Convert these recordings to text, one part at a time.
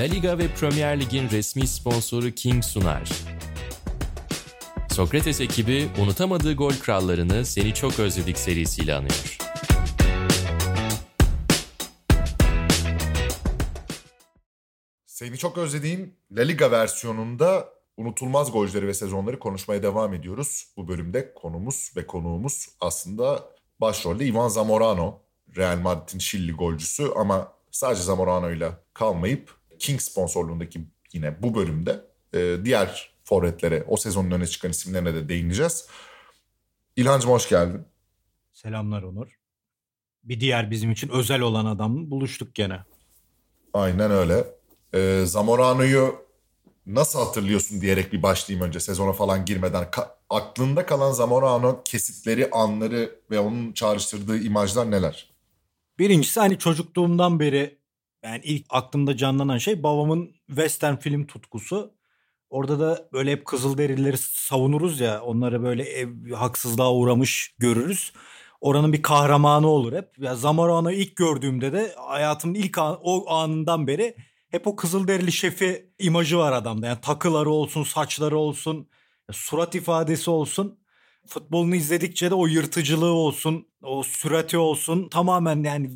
La Liga ve Premier Lig'in resmi sponsoru King sunar. Sokrates ekibi unutamadığı gol krallarını Seni Çok Özledik serisiyle anıyor. Seni çok özlediğim La Liga versiyonunda unutulmaz golcüleri ve sezonları konuşmaya devam ediyoruz. Bu bölümde konumuz ve konuğumuz aslında başrolde Ivan Zamorano. Real Madrid'in Şilli golcüsü ama sadece Zamorano ile kalmayıp King sponsorluğundaki yine bu bölümde e, diğer forvetlere, o sezonun öne çıkan isimlerine de değineceğiz. İlhancım hoş geldin. Selamlar Onur. Bir diğer bizim için özel olan adam buluştuk gene. Aynen öyle. E, Zamorano'yu nasıl hatırlıyorsun diyerek bir başlayayım önce sezona falan girmeden. Ka- aklında kalan Zamorano kesitleri, anları ve onun çağrıştırdığı imajlar neler? Birincisi hani çocukluğumdan beri yani ilk aklımda canlanan şey babamın western film tutkusu. Orada da böyle hep Kızılderilileri savunuruz ya onları böyle ev, haksızlığa uğramış görürüz. Oranın bir kahramanı olur hep. Ya Zamorano'yu ilk gördüğümde de hayatımın ilk an, o anından beri hep o Kızılderili şefi imajı var adamda. Yani takıları olsun, saçları olsun, surat ifadesi olsun. Futbolunu izledikçe de o yırtıcılığı olsun, o sürati olsun tamamen yani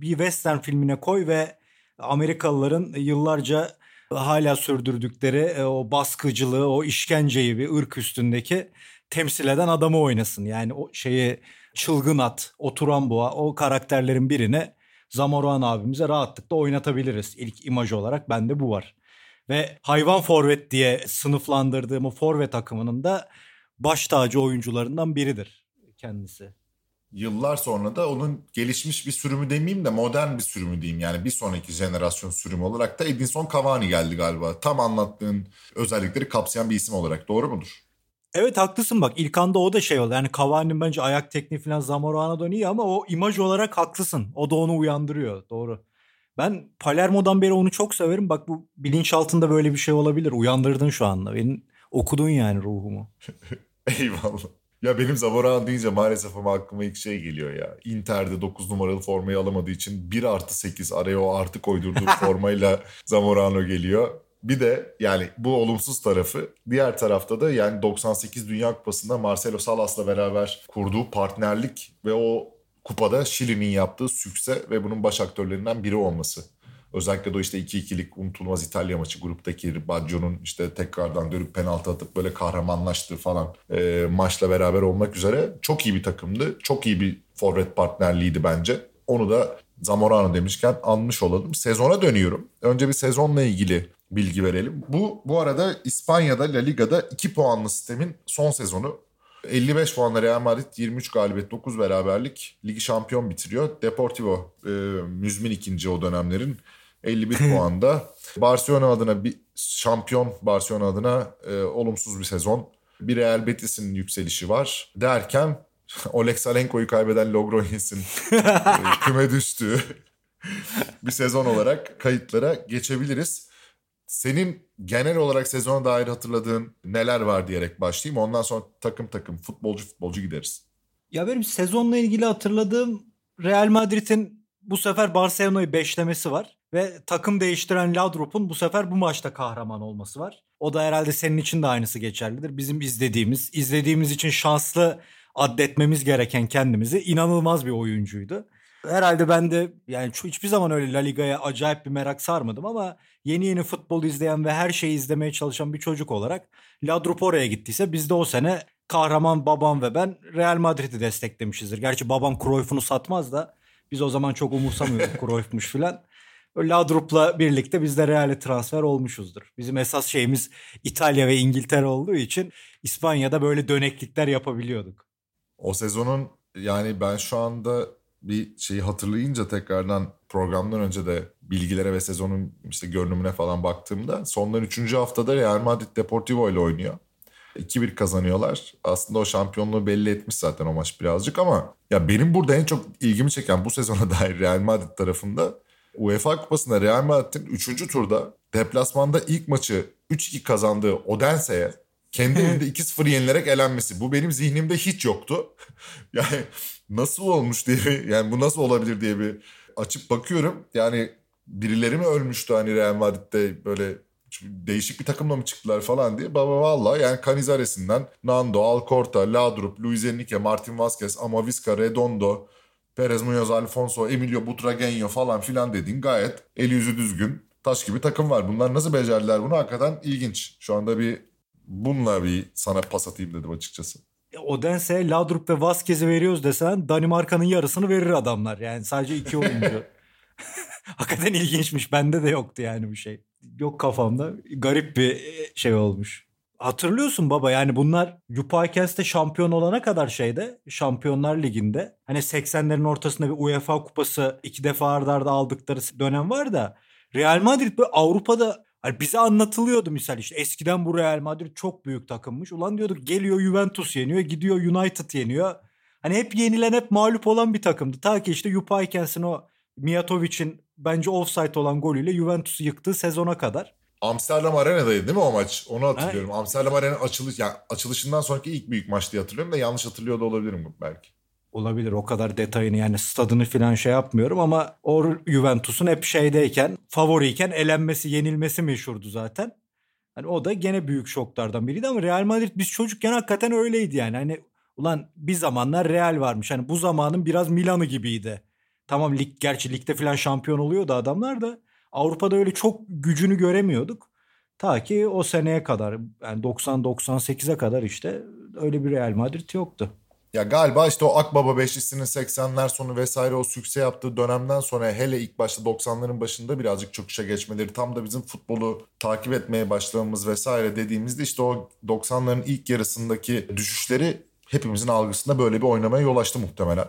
bir western filmine koy ve Amerikalıların yıllarca hala sürdürdükleri e, o baskıcılığı, o işkenceyi bir ırk üstündeki temsil eden adamı oynasın. Yani o şeyi çılgın at, oturan boğa o karakterlerin birini Zamorano abimize rahatlıkla oynatabiliriz. İlk imaj olarak bende bu var. Ve hayvan forvet diye sınıflandırdığım o forvet akımının da baş tacı oyuncularından biridir kendisi. Yıllar sonra da onun gelişmiş bir sürümü demeyeyim de modern bir sürümü diyeyim. Yani bir sonraki jenerasyon sürümü olarak da Edinson Cavani geldi galiba. Tam anlattığın özellikleri kapsayan bir isim olarak. Doğru mudur? Evet haklısın bak ilk anda o da şey oldu. Yani Cavani'nin bence ayak tekniği falan Zamorano'dan iyi ama o imaj olarak haklısın. O da onu uyandırıyor. Doğru. Ben Palermo'dan beri onu çok severim. Bak bu bilinçaltında böyle bir şey olabilir. Uyandırdın şu anda. Benim okudun yani ruhumu. Eyvallah. Ya benim Zamorano deyince maalesef ama aklıma ilk şey geliyor ya. Inter'de 9 numaralı formayı alamadığı için 1 artı 8 araya o artı koydurduğu formayla Zamorano geliyor. Bir de yani bu olumsuz tarafı diğer tarafta da yani 98 Dünya Kupası'nda Marcelo Salas'la beraber kurduğu partnerlik ve o kupada Şili'nin yaptığı sükse ve bunun baş aktörlerinden biri olması. Özellikle de o işte 2-2'lik unutulmaz İtalya maçı gruptaki Baggio'nun işte tekrardan dönüp penaltı atıp böyle kahramanlaştığı falan e, maçla beraber olmak üzere çok iyi bir takımdı. Çok iyi bir forvet partnerliğiydi bence. Onu da Zamorano demişken anmış olalım. Sezona dönüyorum. Önce bir sezonla ilgili bilgi verelim. Bu bu arada İspanya'da La Liga'da 2 puanlı sistemin son sezonu. 55 puanla Real Madrid 23 galibiyet 9 beraberlik ligi şampiyon bitiriyor. Deportivo e, müzmin ikinci o dönemlerin 51 puanda. Barcelona adına bir şampiyon Barcelona adına e, olumsuz bir sezon. Bir Real Betis'in yükselişi var derken Oleg Salenko'yu kaybeden Logroñes'in e, küme düştüğü bir sezon olarak kayıtlara geçebiliriz. Senin genel olarak sezona dair hatırladığın neler var diyerek başlayayım. Ondan sonra takım takım futbolcu futbolcu gideriz. Ya benim sezonla ilgili hatırladığım Real Madrid'in bu sefer Barcelona'yı beşlemesi var. Ve takım değiştiren Ladrop'un bu sefer bu maçta kahraman olması var. O da herhalde senin için de aynısı geçerlidir. Bizim izlediğimiz, izlediğimiz için şanslı addetmemiz gereken kendimizi inanılmaz bir oyuncuydu. Herhalde ben de yani hiçbir zaman öyle La Liga'ya acayip bir merak sarmadım ama yeni yeni futbol izleyen ve her şeyi izlemeye çalışan bir çocuk olarak Ladrup oraya gittiyse biz de o sene kahraman babam ve ben Real Madrid'i desteklemişizdir. Gerçi babam Cruyff'unu satmaz da biz o zaman çok umursamıyorduk Cruyff'muş filan. Ladrup'la birlikte biz de Real'e transfer olmuşuzdur. Bizim esas şeyimiz İtalya ve İngiltere olduğu için İspanya'da böyle döneklikler yapabiliyorduk. O sezonun yani ben şu anda bir şeyi hatırlayınca tekrardan programdan önce de bilgilere ve sezonun işte görünümüne falan baktığımda sonların 3. haftada Real Madrid Deportivo ile oynuyor. 2-1 kazanıyorlar. Aslında o şampiyonluğu belli etmiş zaten o maç birazcık ama ya benim burada en çok ilgimi çeken bu sezona dair Real Madrid tarafında UEFA Kupası'nda Real Madrid'in 3. turda deplasmanda ilk maçı 3-2 kazandığı Odense'ye kendi evinde 2-0 yenilerek elenmesi. Bu benim zihnimde hiç yoktu. yani nasıl olmuş diye yani bu nasıl olabilir diye bir açıp bakıyorum. Yani birileri mi ölmüştü hani Real Madrid'de böyle değişik bir takımla mı çıktılar falan diye. Baba valla yani Canizares'inden Nando, Alcorta, Ladrup, Luis Enrique, Martin Vazquez, Amavisca, Redondo, Perez Munoz, Alfonso, Emilio Butragueño falan filan dediğin gayet eli yüzü düzgün taş gibi takım var. Bunlar nasıl becerdiler bunu hakikaten ilginç. Şu anda bir bununla bir sana pas atayım dedim açıkçası. Odense, Ladrup ve Vasquez'i veriyoruz desen Danimarka'nın yarısını verir adamlar. Yani sadece iki oyuncu. Hakikaten ilginçmiş. Bende de yoktu yani bu şey. Yok kafamda. Garip bir şey olmuş. Hatırlıyorsun baba yani bunlar Yupakens'te şampiyon olana kadar şeyde Şampiyonlar Ligi'nde hani 80'lerin ortasında bir UEFA kupası iki defa ardarda arda aldıkları dönem var da Real Madrid böyle Avrupa'da hani bize anlatılıyordu misal işte eskiden bu Real Madrid çok büyük takımmış. Ulan diyorduk geliyor Juventus yeniyor gidiyor United yeniyor. Hani hep yenilen hep mağlup olan bir takımdı. Ta ki işte Yupakens'in o Mijatovic'in bence offside olan golüyle Juventus'u yıktığı sezona kadar. Amsterdam Arena'daydı değil mi o maç? Onu hatırlıyorum. Ha? Amsterdam Arena açılış yani açılışından sonraki ilk büyük maç diye hatırlıyorum da yanlış hatırlıyor da olabilirim belki. Olabilir o kadar detayını yani stadını falan şey yapmıyorum ama o Juventus'un hep şeydeyken favoriyken elenmesi yenilmesi meşhurdu zaten. Hani o da gene büyük şoklardan biriydi ama Real Madrid biz çocukken hakikaten öyleydi yani. Hani ulan bir zamanlar Real varmış. Hani bu zamanın biraz Milan'ı gibiydi. Tamam lig gerçi ligde falan şampiyon oluyordu adamlar da Avrupa'da öyle çok gücünü göremiyorduk. Ta ki o seneye kadar yani 90-98'e kadar işte öyle bir Real Madrid yoktu. Ya galiba işte o Akbaba Beşlisi'nin 80'ler sonu vesaire o sükse yaptığı dönemden sonra hele ilk başta 90'ların başında birazcık çöküşe geçmeleri tam da bizim futbolu takip etmeye başlamamız vesaire dediğimizde işte o 90'ların ilk yarısındaki düşüşleri hepimizin algısında böyle bir oynamaya yol açtı muhtemelen.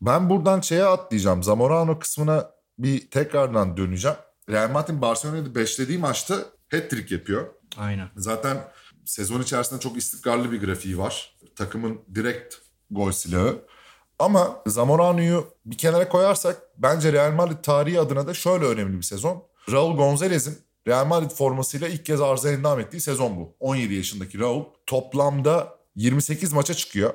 Ben buradan şeye atlayacağım. Zamorano kısmına bir tekrardan döneceğim. Real Madrid Barcelona'yı beşlediği maçta hat-trick yapıyor. Aynen. Zaten sezon içerisinde çok istikrarlı bir grafiği var. Takımın direkt gol silahı. Ama Zamorano'yu bir kenara koyarsak bence Real Madrid tarihi adına da şöyle önemli bir sezon. Raul Gonzalez'in Real Madrid formasıyla ilk kez arıza endam ettiği sezon bu. 17 yaşındaki Raul toplamda 28 maça çıkıyor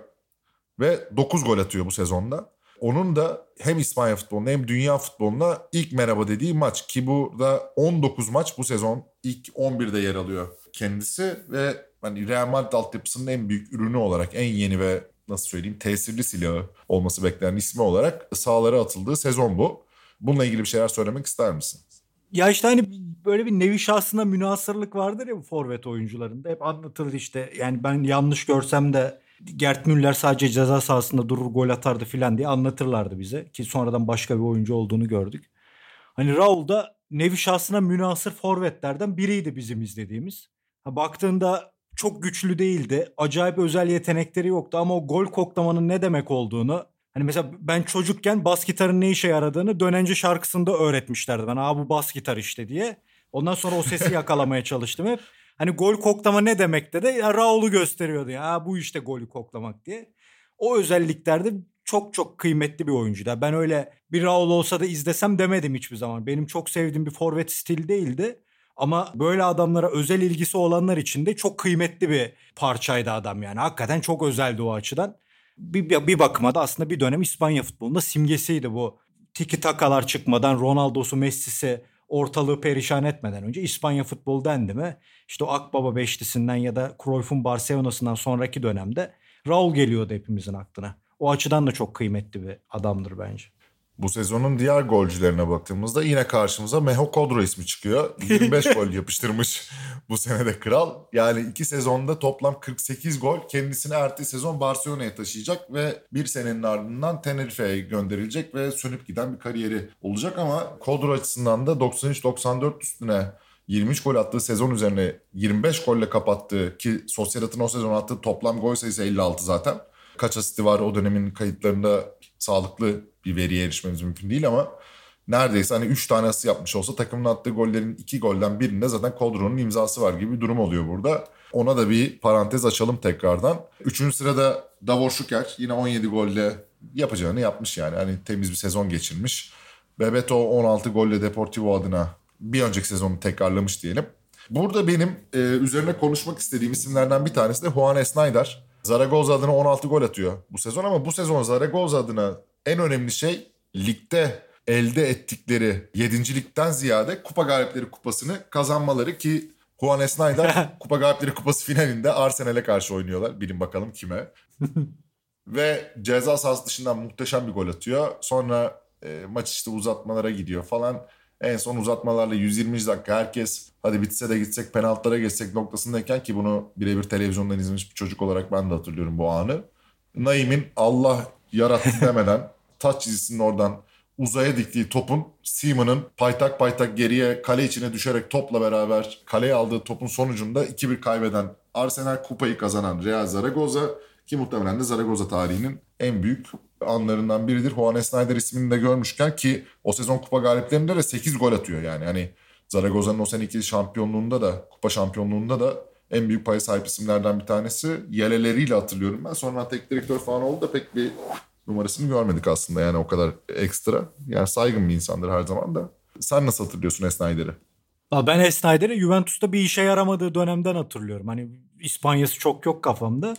ve 9 gol atıyor bu sezonda. Onun da hem İspanya futbolunda hem dünya futbolunda ilk merhaba dediği maç ki burada 19 maç bu sezon ilk 11'de yer alıyor kendisi ve hani Real Madrid altyapısının en büyük ürünü olarak en yeni ve nasıl söyleyeyim tesirli silahı olması beklenen ismi olarak sahalara atıldığı sezon bu. Bununla ilgili bir şeyler söylemek ister misin? Ya işte hani böyle bir nevi şahsına münasırlık vardır ya bu forvet oyuncularında. Hep anlatılır işte. Yani ben yanlış görsem de Gert Müller sadece ceza sahasında durur gol atardı filan diye anlatırlardı bize. Ki sonradan başka bir oyuncu olduğunu gördük. Hani Raul da nevi şahsına münasır forvetlerden biriydi bizim izlediğimiz. Ha, baktığında çok güçlü değildi. Acayip özel yetenekleri yoktu ama o gol koklamanın ne demek olduğunu Hani mesela ben çocukken bas gitarın ne işe yaradığını dönence şarkısında öğretmişlerdi. Ben Aa bu bas gitar işte diye. Ondan sonra o sesi yakalamaya çalıştım hep. Hani gol koklama ne demekte de ya Raul'u gösteriyordu ya bu işte golü koklamak diye. O özelliklerde çok çok kıymetli bir oyuncuydu. Ben öyle bir Raul olsa da izlesem demedim hiçbir zaman. Benim çok sevdiğim bir forvet stil değildi. Ama böyle adamlara özel ilgisi olanlar için de çok kıymetli bir parçaydı adam yani. Hakikaten çok özeldi o açıdan. Bir, bir bakıma da aslında bir dönem İspanya futbolunda simgesiydi bu. Tiki takalar çıkmadan Ronaldo'su Messi'si ortalığı perişan etmeden önce İspanya futbolu dendi mi? İşte o Akbaba beşlisinden ya da Cruyff'un Barcelona'sından sonraki dönemde Raul geliyordu hepimizin aklına. O açıdan da çok kıymetli bir adamdır bence. Bu sezonun diğer golcülerine baktığımızda yine karşımıza Meho Kodro ismi çıkıyor. 25 gol yapıştırmış bu senede kral. Yani iki sezonda toplam 48 gol kendisini ertesi sezon Barcelona'ya taşıyacak ve bir senenin ardından Tenerife'ye gönderilecek ve sönüp giden bir kariyeri olacak ama Kodro açısından da 93-94 üstüne 23 gol attığı sezon üzerine 25 golle kapattığı ki Sociedad'ın o sezon attığı toplam gol sayısı 56 zaten. Kaç asisti var o dönemin kayıtlarında sağlıklı bir veriye erişmemiz mümkün değil ama neredeyse hani 3 tane asist yapmış olsa takımın attığı gollerin 2 golden birinde zaten Kodro'nun imzası var gibi bir durum oluyor burada. Ona da bir parantez açalım tekrardan. Üçüncü sırada Davor Şuker yine 17 golle yapacağını yapmış yani. Hani temiz bir sezon geçirmiş. Bebeto 16 golle Deportivo adına bir önceki sezonu tekrarlamış diyelim. Burada benim e, üzerine konuşmak istediğim isimlerden bir tanesi de Juan Esnayder. Zaragoza adına 16 gol atıyor bu sezon ama bu sezon Zaragoza adına en önemli şey ligde elde ettikleri yedincilikten ziyade kupa galipleri kupasını kazanmaları ki Juan Esnay'da Kupa Galipleri Kupası finalinde Arsenal'e karşı oynuyorlar. Bilin bakalım kime. Ve ceza sahası dışından muhteşem bir gol atıyor. Sonra e, maç işte uzatmalara gidiyor falan. En son uzatmalarla 120. dakika herkes hadi bitse de gitsek penaltılara geçsek noktasındayken ki bunu birebir televizyondan izlemiş bir çocuk olarak ben de hatırlıyorum bu anı. Naim'in Allah yarattı demeden taç çizgisinin oradan uzaya diktiği topun Seaman'ın paytak paytak geriye kale içine düşerek topla beraber kaleye aldığı topun sonucunda 2-1 kaybeden Arsenal kupayı kazanan Real Zaragoza ki muhtemelen de Zaragoza tarihinin en büyük anlarından biridir. Juan Snyder ismini de görmüşken ki o sezon kupa galiplerinde de 8 gol atıyor yani. Hani Zaragoza'nın o seneki şampiyonluğunda da kupa şampiyonluğunda da en büyük paya sahip isimlerden bir tanesi. Yeleleriyle hatırlıyorum ben. Sonra tek direktör falan oldu da pek bir numarasını görmedik aslında yani o kadar ekstra. Yani saygın bir insandır her zaman da. Sen nasıl hatırlıyorsun Snyder'i? Ben Snyder'i Juventus'ta bir işe yaramadığı dönemden hatırlıyorum. Hani İspanyası çok yok kafamda.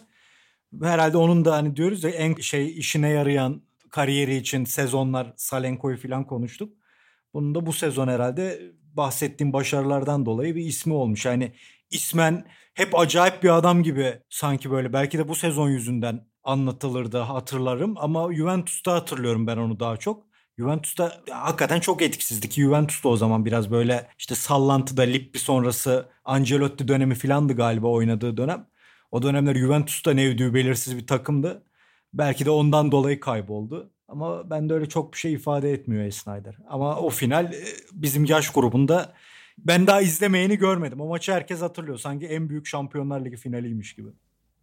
Herhalde onun da hani diyoruz ya en şey işine yarayan kariyeri için sezonlar Salenko'yu falan konuştuk. Bunun da bu sezon herhalde bahsettiğim başarılardan dolayı bir ismi olmuş. Yani ismen hep acayip bir adam gibi sanki böyle belki de bu sezon yüzünden anlatılırdı hatırlarım ama Juventus'ta hatırlıyorum ben onu daha çok. Juventus'ta hakikaten çok etkisizdi ki Juventus'ta o zaman biraz böyle işte sallantıda Lippi sonrası Ancelotti dönemi filandı galiba oynadığı dönem. O dönemler Juventus'ta nevdüğü belirsiz bir takımdı. Belki de ondan dolayı kayboldu. Ama ben de öyle çok bir şey ifade etmiyor Snyder. Ama o final e, bizim yaş grubunda ben daha izlemeyeni görmedim. O maçı herkes hatırlıyor. Sanki en büyük Şampiyonlar Ligi finaliymiş gibi.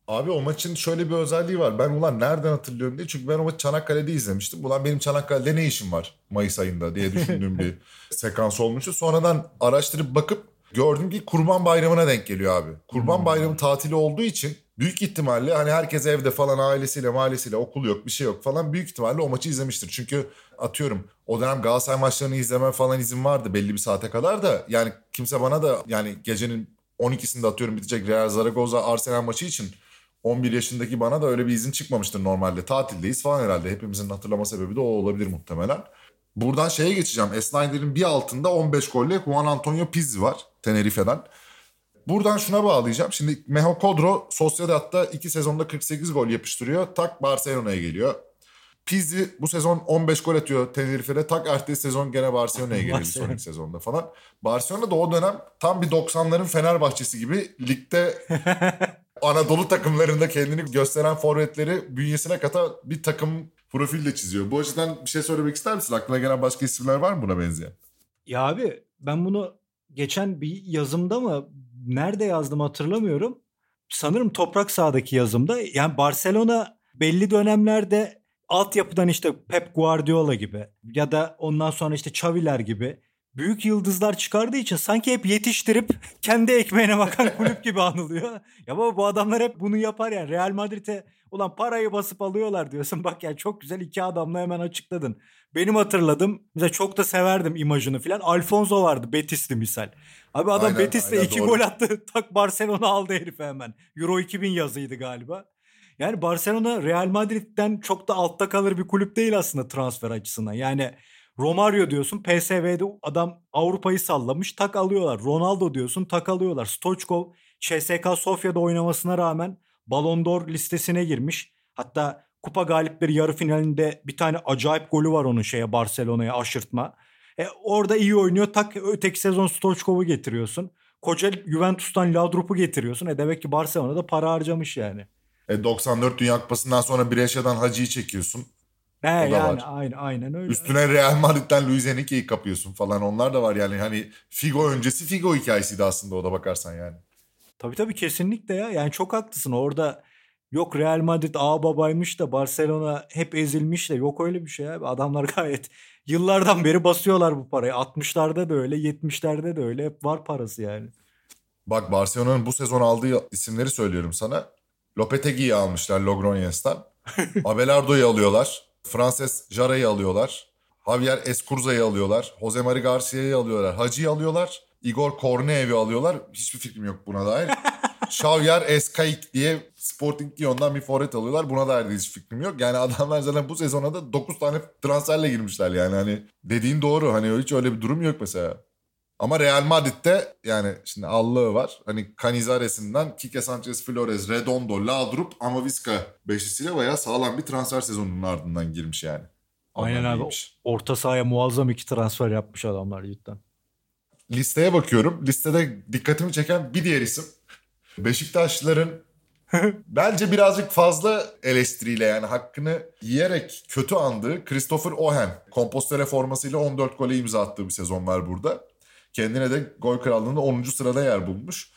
Abi o maçın şöyle bir özelliği var. Ben ulan nereden hatırlıyorum diye. Çünkü ben o maçı Çanakkale'de izlemiştim. Ulan benim Çanakkale'de ne işim var Mayıs ayında diye düşündüğüm bir sekans olmuştu. Sonradan araştırıp bakıp gördüm ki Kurban Bayramı'na denk geliyor abi. Kurban hmm. Bayramı tatili olduğu için büyük ihtimalle hani herkes evde falan ailesiyle ailesiyle okul yok bir şey yok falan büyük ihtimalle o maçı izlemiştir. Çünkü atıyorum o dönem Galatasaray maçlarını izleme falan izin vardı belli bir saate kadar da yani kimse bana da yani gecenin 12'sinde atıyorum bitecek Real Zaragoza Arsenal maçı için 11 yaşındaki bana da öyle bir izin çıkmamıştır normalde. Tatildeyiz falan herhalde. Hepimizin hatırlama sebebi de o olabilir muhtemelen. Buradan şeye geçeceğim. Snyder'in bir altında 15 golle Juan Antonio Pizzi var Tenerife'den. Buradan şuna bağlayacağım. Şimdi Meho Kodro Sociedad'da 2 sezonda 48 gol yapıştırıyor. Tak Barcelona'ya geliyor. Pizzi bu sezon 15 gol atıyor Tenerife'de. Tak ertesi sezon gene Barcelona'ya geliyor bir sonraki sezonda falan. Barcelona da o dönem tam bir 90'ların Fenerbahçesi gibi ligde Anadolu takımlarında kendini gösteren forvetleri bünyesine kata bir takım profil de çiziyor. Bu açıdan bir şey söylemek ister misin? Aklına gelen başka isimler var mı buna benzeyen? Ya abi ben bunu geçen bir yazımda mı nerede yazdım hatırlamıyorum. Sanırım toprak sahadaki yazımda. Yani Barcelona belli dönemlerde altyapıdan işte Pep Guardiola gibi ya da ondan sonra işte Xavi'ler gibi büyük yıldızlar çıkardığı için sanki hep yetiştirip kendi ekmeğine bakan kulüp gibi anılıyor. Ya baba bu adamlar hep bunu yapar yani. Real Madrid'e ulan parayı basıp alıyorlar diyorsun. Bak yani çok güzel iki adamla hemen açıkladın. Benim hatırladım. Mesela çok da severdim imajını filan. Alfonso vardı Betis'li misal. Abi adam aynen, Betis'le aynen, iki doğru. gol attı. Tak Barcelona aldı herifi hemen. Euro 2000 yazıydı galiba. Yani Barcelona Real Madrid'den çok da altta kalır bir kulüp değil aslında transfer açısından. Yani Romario diyorsun PSV'de adam Avrupa'yı sallamış tak alıyorlar. Ronaldo diyorsun tak alıyorlar. Stoichkov CSK Sofya'da oynamasına rağmen Ballon d'Or listesine girmiş. Hatta kupa galipleri yarı finalinde bir tane acayip golü var onun şeye Barcelona'ya aşırtma. E, orada iyi oynuyor tak öteki sezon Stoichkov'u getiriyorsun. Koca Juventus'tan Laudrup'u getiriyorsun. E demek ki Barcelona'da para harcamış yani. E 94 Dünya Kupası'ndan sonra Brescia'dan Hacı'yı çekiyorsun. He yani var. aynen, aynen öyle. Üstüne Real Madrid'den Luis Enrique'yi kapıyorsun falan onlar da var yani. Hani Figo öncesi Figo hikayesiydi aslında o da bakarsan yani. Tabii tabii kesinlikle ya. Yani çok haklısın orada yok Real Madrid ağ babaymış da Barcelona hep ezilmiş de yok öyle bir şey abi. Adamlar gayet yıllardan beri basıyorlar bu parayı. 60'larda da öyle 70'lerde de öyle hep var parası yani. Bak Barcelona'nın bu sezon aldığı isimleri söylüyorum sana. Lopetegui'yi almışlar Logroñes'tan. Abelardo'yu alıyorlar. Frances Jara'yı alıyorlar. Javier Escurza'yı alıyorlar. Jose Mari Garcia'yı alıyorlar. Hacı'yı alıyorlar. Igor Korneev'i alıyorlar. Hiçbir fikrim yok buna dair. Xavier Eskaik diye Sporting Lyon'dan bir forvet alıyorlar. Buna dair de hiç fikrim yok. Yani adamlar zaten bu sezona da 9 tane transferle girmişler yani. Hani dediğin doğru. Hani hiç öyle bir durum yok mesela. Ama Real Madrid'de yani şimdi Allah'ı var. Hani Canizares'inden Kike Sanchez Flores, Redondo, Laudrup, Amavisca beşlisiyle bayağı sağlam bir transfer sezonunun ardından girmiş yani. Aynen Ondan abi. Orta sahaya muazzam iki transfer yapmış adamlar cidden. Listeye bakıyorum. Listede dikkatimi çeken bir diğer isim. Beşiktaşlıların bence birazcık fazla eleştiriyle yani hakkını yiyerek kötü andığı Christopher Ohen. Kompostele formasıyla 14 gole imza attığı bir sezon var burada. Kendine de gol krallığında 10. sırada yer bulmuş.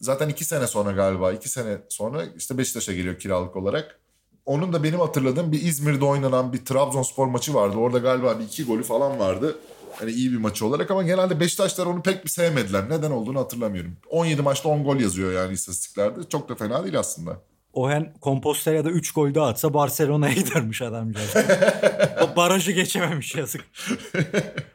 Zaten 2 sene sonra galiba 2 sene sonra işte Beşiktaş'a geliyor kiralık olarak. Onun da benim hatırladığım bir İzmir'de oynanan bir Trabzonspor maçı vardı. Orada galiba bir iki golü falan vardı. Hani iyi bir maçı olarak ama genelde Beşiktaşlar onu pek bir sevmediler. Neden olduğunu hatırlamıyorum. 17 maçta 10 gol yazıyor yani istatistiklerde. Çok da fena değil aslında. Ohen Compostela'da 3 gol daha atsa Barcelona'ya gidermiş adamcağız. o barajı geçememiş yazık.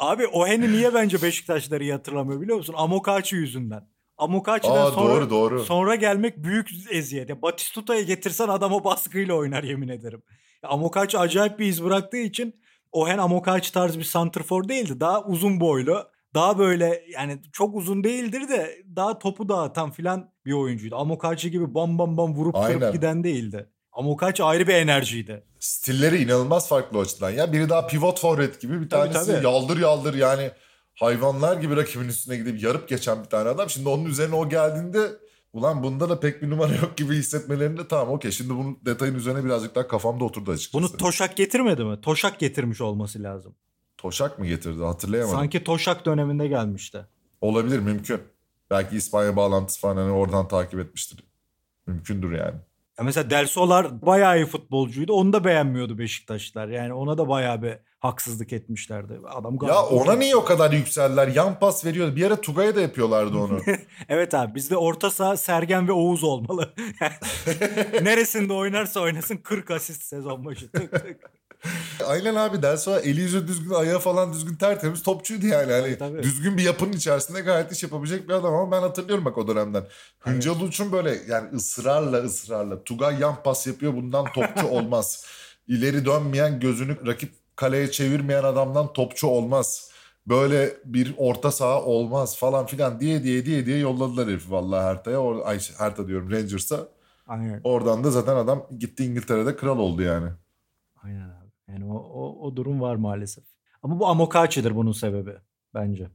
Abi Ohen'i niye bence Beşiktaşları iyi hatırlamıyor biliyor musun? Amokachi yüzünden. Amokachi'den Aa, sonra, doğru, doğru. sonra gelmek büyük eziyet. Ya Batistuta'ya getirsen adam o baskıyla oynar yemin ederim. Ya Amokachi acayip bir iz bıraktığı için Ohen Amokachi tarzı bir santrfor değildi. Daha uzun boylu. Daha böyle yani çok uzun değildir de daha topu dağıtan filan bir oyuncuydu. Amokachi gibi bam bam bam vurup kırıp giden değildi. Amokachi ayrı bir enerjiydi. Stilleri inanılmaz farklı o açıdan. Ya biri daha pivot forvet gibi bir Tabii, tanesi tabii. yaldır yaldır yani hayvanlar gibi rakibin üstüne gidip yarıp geçen bir tane adam. Şimdi onun üzerine o geldiğinde ulan bunda da pek bir numara yok gibi hissetmelerinde tamam okey. Şimdi bunun detayın üzerine birazcık daha kafamda oturdu açıkçası. Bunu Toşak getirmedi mi? Toşak getirmiş olması lazım. Toşak mı getirdi hatırlayamadım. Sanki Toşak döneminde gelmişti. Olabilir mümkün. Belki İspanya bağlantısı falan hani oradan takip etmiştir. Mümkündür yani. Ya mesela Del Solar bayağı iyi futbolcuydu. Onu da beğenmiyordu Beşiktaşlar. Yani ona da bayağı bir haksızlık etmişlerdi. Adam Ya ona niye o kadar yükseldiler? Yan pas veriyordu. Bir ara Tugay'a da yapıyorlardı onu. Evet abi bizde orta saha Sergen ve Oğuz olmalı. Neresinde oynarsa oynasın 40 asist sezon başı. Tık tık. Aynen abi Delsoa eli yüzü düzgün, ayağı falan düzgün tertemiz topçuydu yani. Hani Tabii. düzgün bir yapının içerisinde gayet iş yapabilecek bir adam ama ben hatırlıyorum bak o dönemden. Hıncal Uç'un böyle yani ısrarla ısrarla Tugay yan pas yapıyor bundan topçu olmaz. İleri dönmeyen gözünü rakip kaleye çevirmeyen adamdan topçu olmaz. Böyle bir orta saha olmaz falan filan diye diye diye diye yolladılar herifi vallahi Herta'ya. Or- Ay Herta diyorum Rangers'a. Aynen. Oradan da zaten adam gitti İngiltere'de kral oldu yani. Aynen. Yani o, o, o durum var maalesef. Ama bu Amokachi'dir bunun sebebi bence.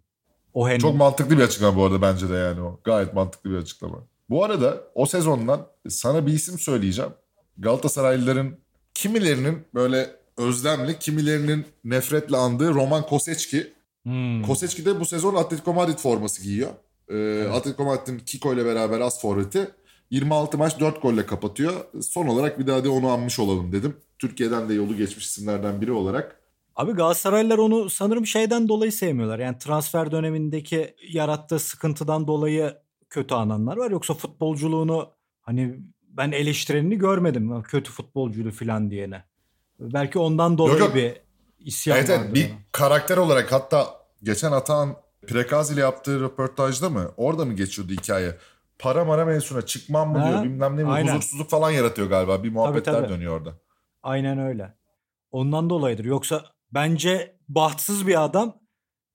O hen Çok mantıklı bir açıklama bu arada bence de yani o. Gayet mantıklı bir açıklama. Bu arada o sezondan sana bir isim söyleyeceğim. Galatasaraylıların kimilerinin böyle özlemli, kimilerinin nefretle andığı Roman Kosecki. Hmm. Kosecki de bu sezon Atletico Madrid forması giyiyor. Ee, Atletico Madrid'in Kiko ile beraber as forveti. 26 maç 4 golle kapatıyor. Son olarak bir daha da onu anmış olalım dedim. Türkiye'den de yolu geçmiş isimlerden biri olarak. Abi Galatasaraylılar onu sanırım şeyden dolayı sevmiyorlar. Yani transfer dönemindeki yarattığı sıkıntıdan dolayı kötü ananlar var. Yoksa futbolculuğunu hani ben eleştirenini görmedim. Kötü futbolcuydu falan diyene. Belki ondan dolayı yok. bir isyan Evet vardır evet bir ona. karakter olarak hatta geçen Atan Prekazi ile yaptığı röportajda mı orada mı geçiyordu hikaye? Para mara mevzusuna çıkmam mı Ha, diyor bilmem ne mi aynen. huzursuzluk falan yaratıyor galiba bir muhabbetler tabii. dönüyor orada. Aynen öyle. Ondan dolayıdır. Yoksa bence bahtsız bir adam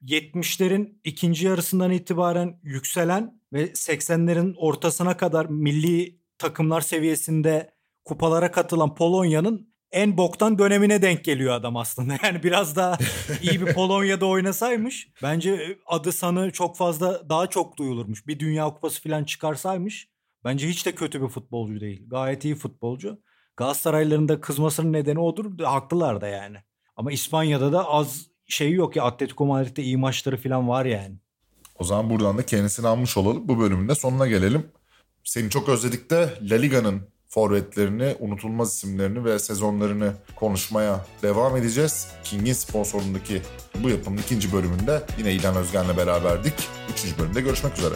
70'lerin ikinci yarısından itibaren yükselen ve 80'lerin ortasına kadar milli takımlar seviyesinde kupalara katılan Polonya'nın en boktan dönemine denk geliyor adam aslında. Yani biraz daha iyi bir Polonya'da oynasaymış bence adı sanı çok fazla daha çok duyulurmuş. Bir Dünya Kupası falan çıkarsaymış bence hiç de kötü bir futbolcu değil. Gayet iyi futbolcu. Galatasaraylıların da kızmasının nedeni odur. Haklılar da yani. Ama İspanya'da da az şey yok ya. Atletico Madrid'de iyi maçları falan var yani. O zaman buradan da kendisini almış olalım. Bu bölümün de sonuna gelelim. Seni çok özledik de La Liga'nın forvetlerini, unutulmaz isimlerini ve sezonlarını konuşmaya devam edeceğiz. King'in sponsorluğundaki bu yapımın ikinci bölümünde yine İlhan Özgen'le beraberdik. Üçüncü bölümde görüşmek üzere.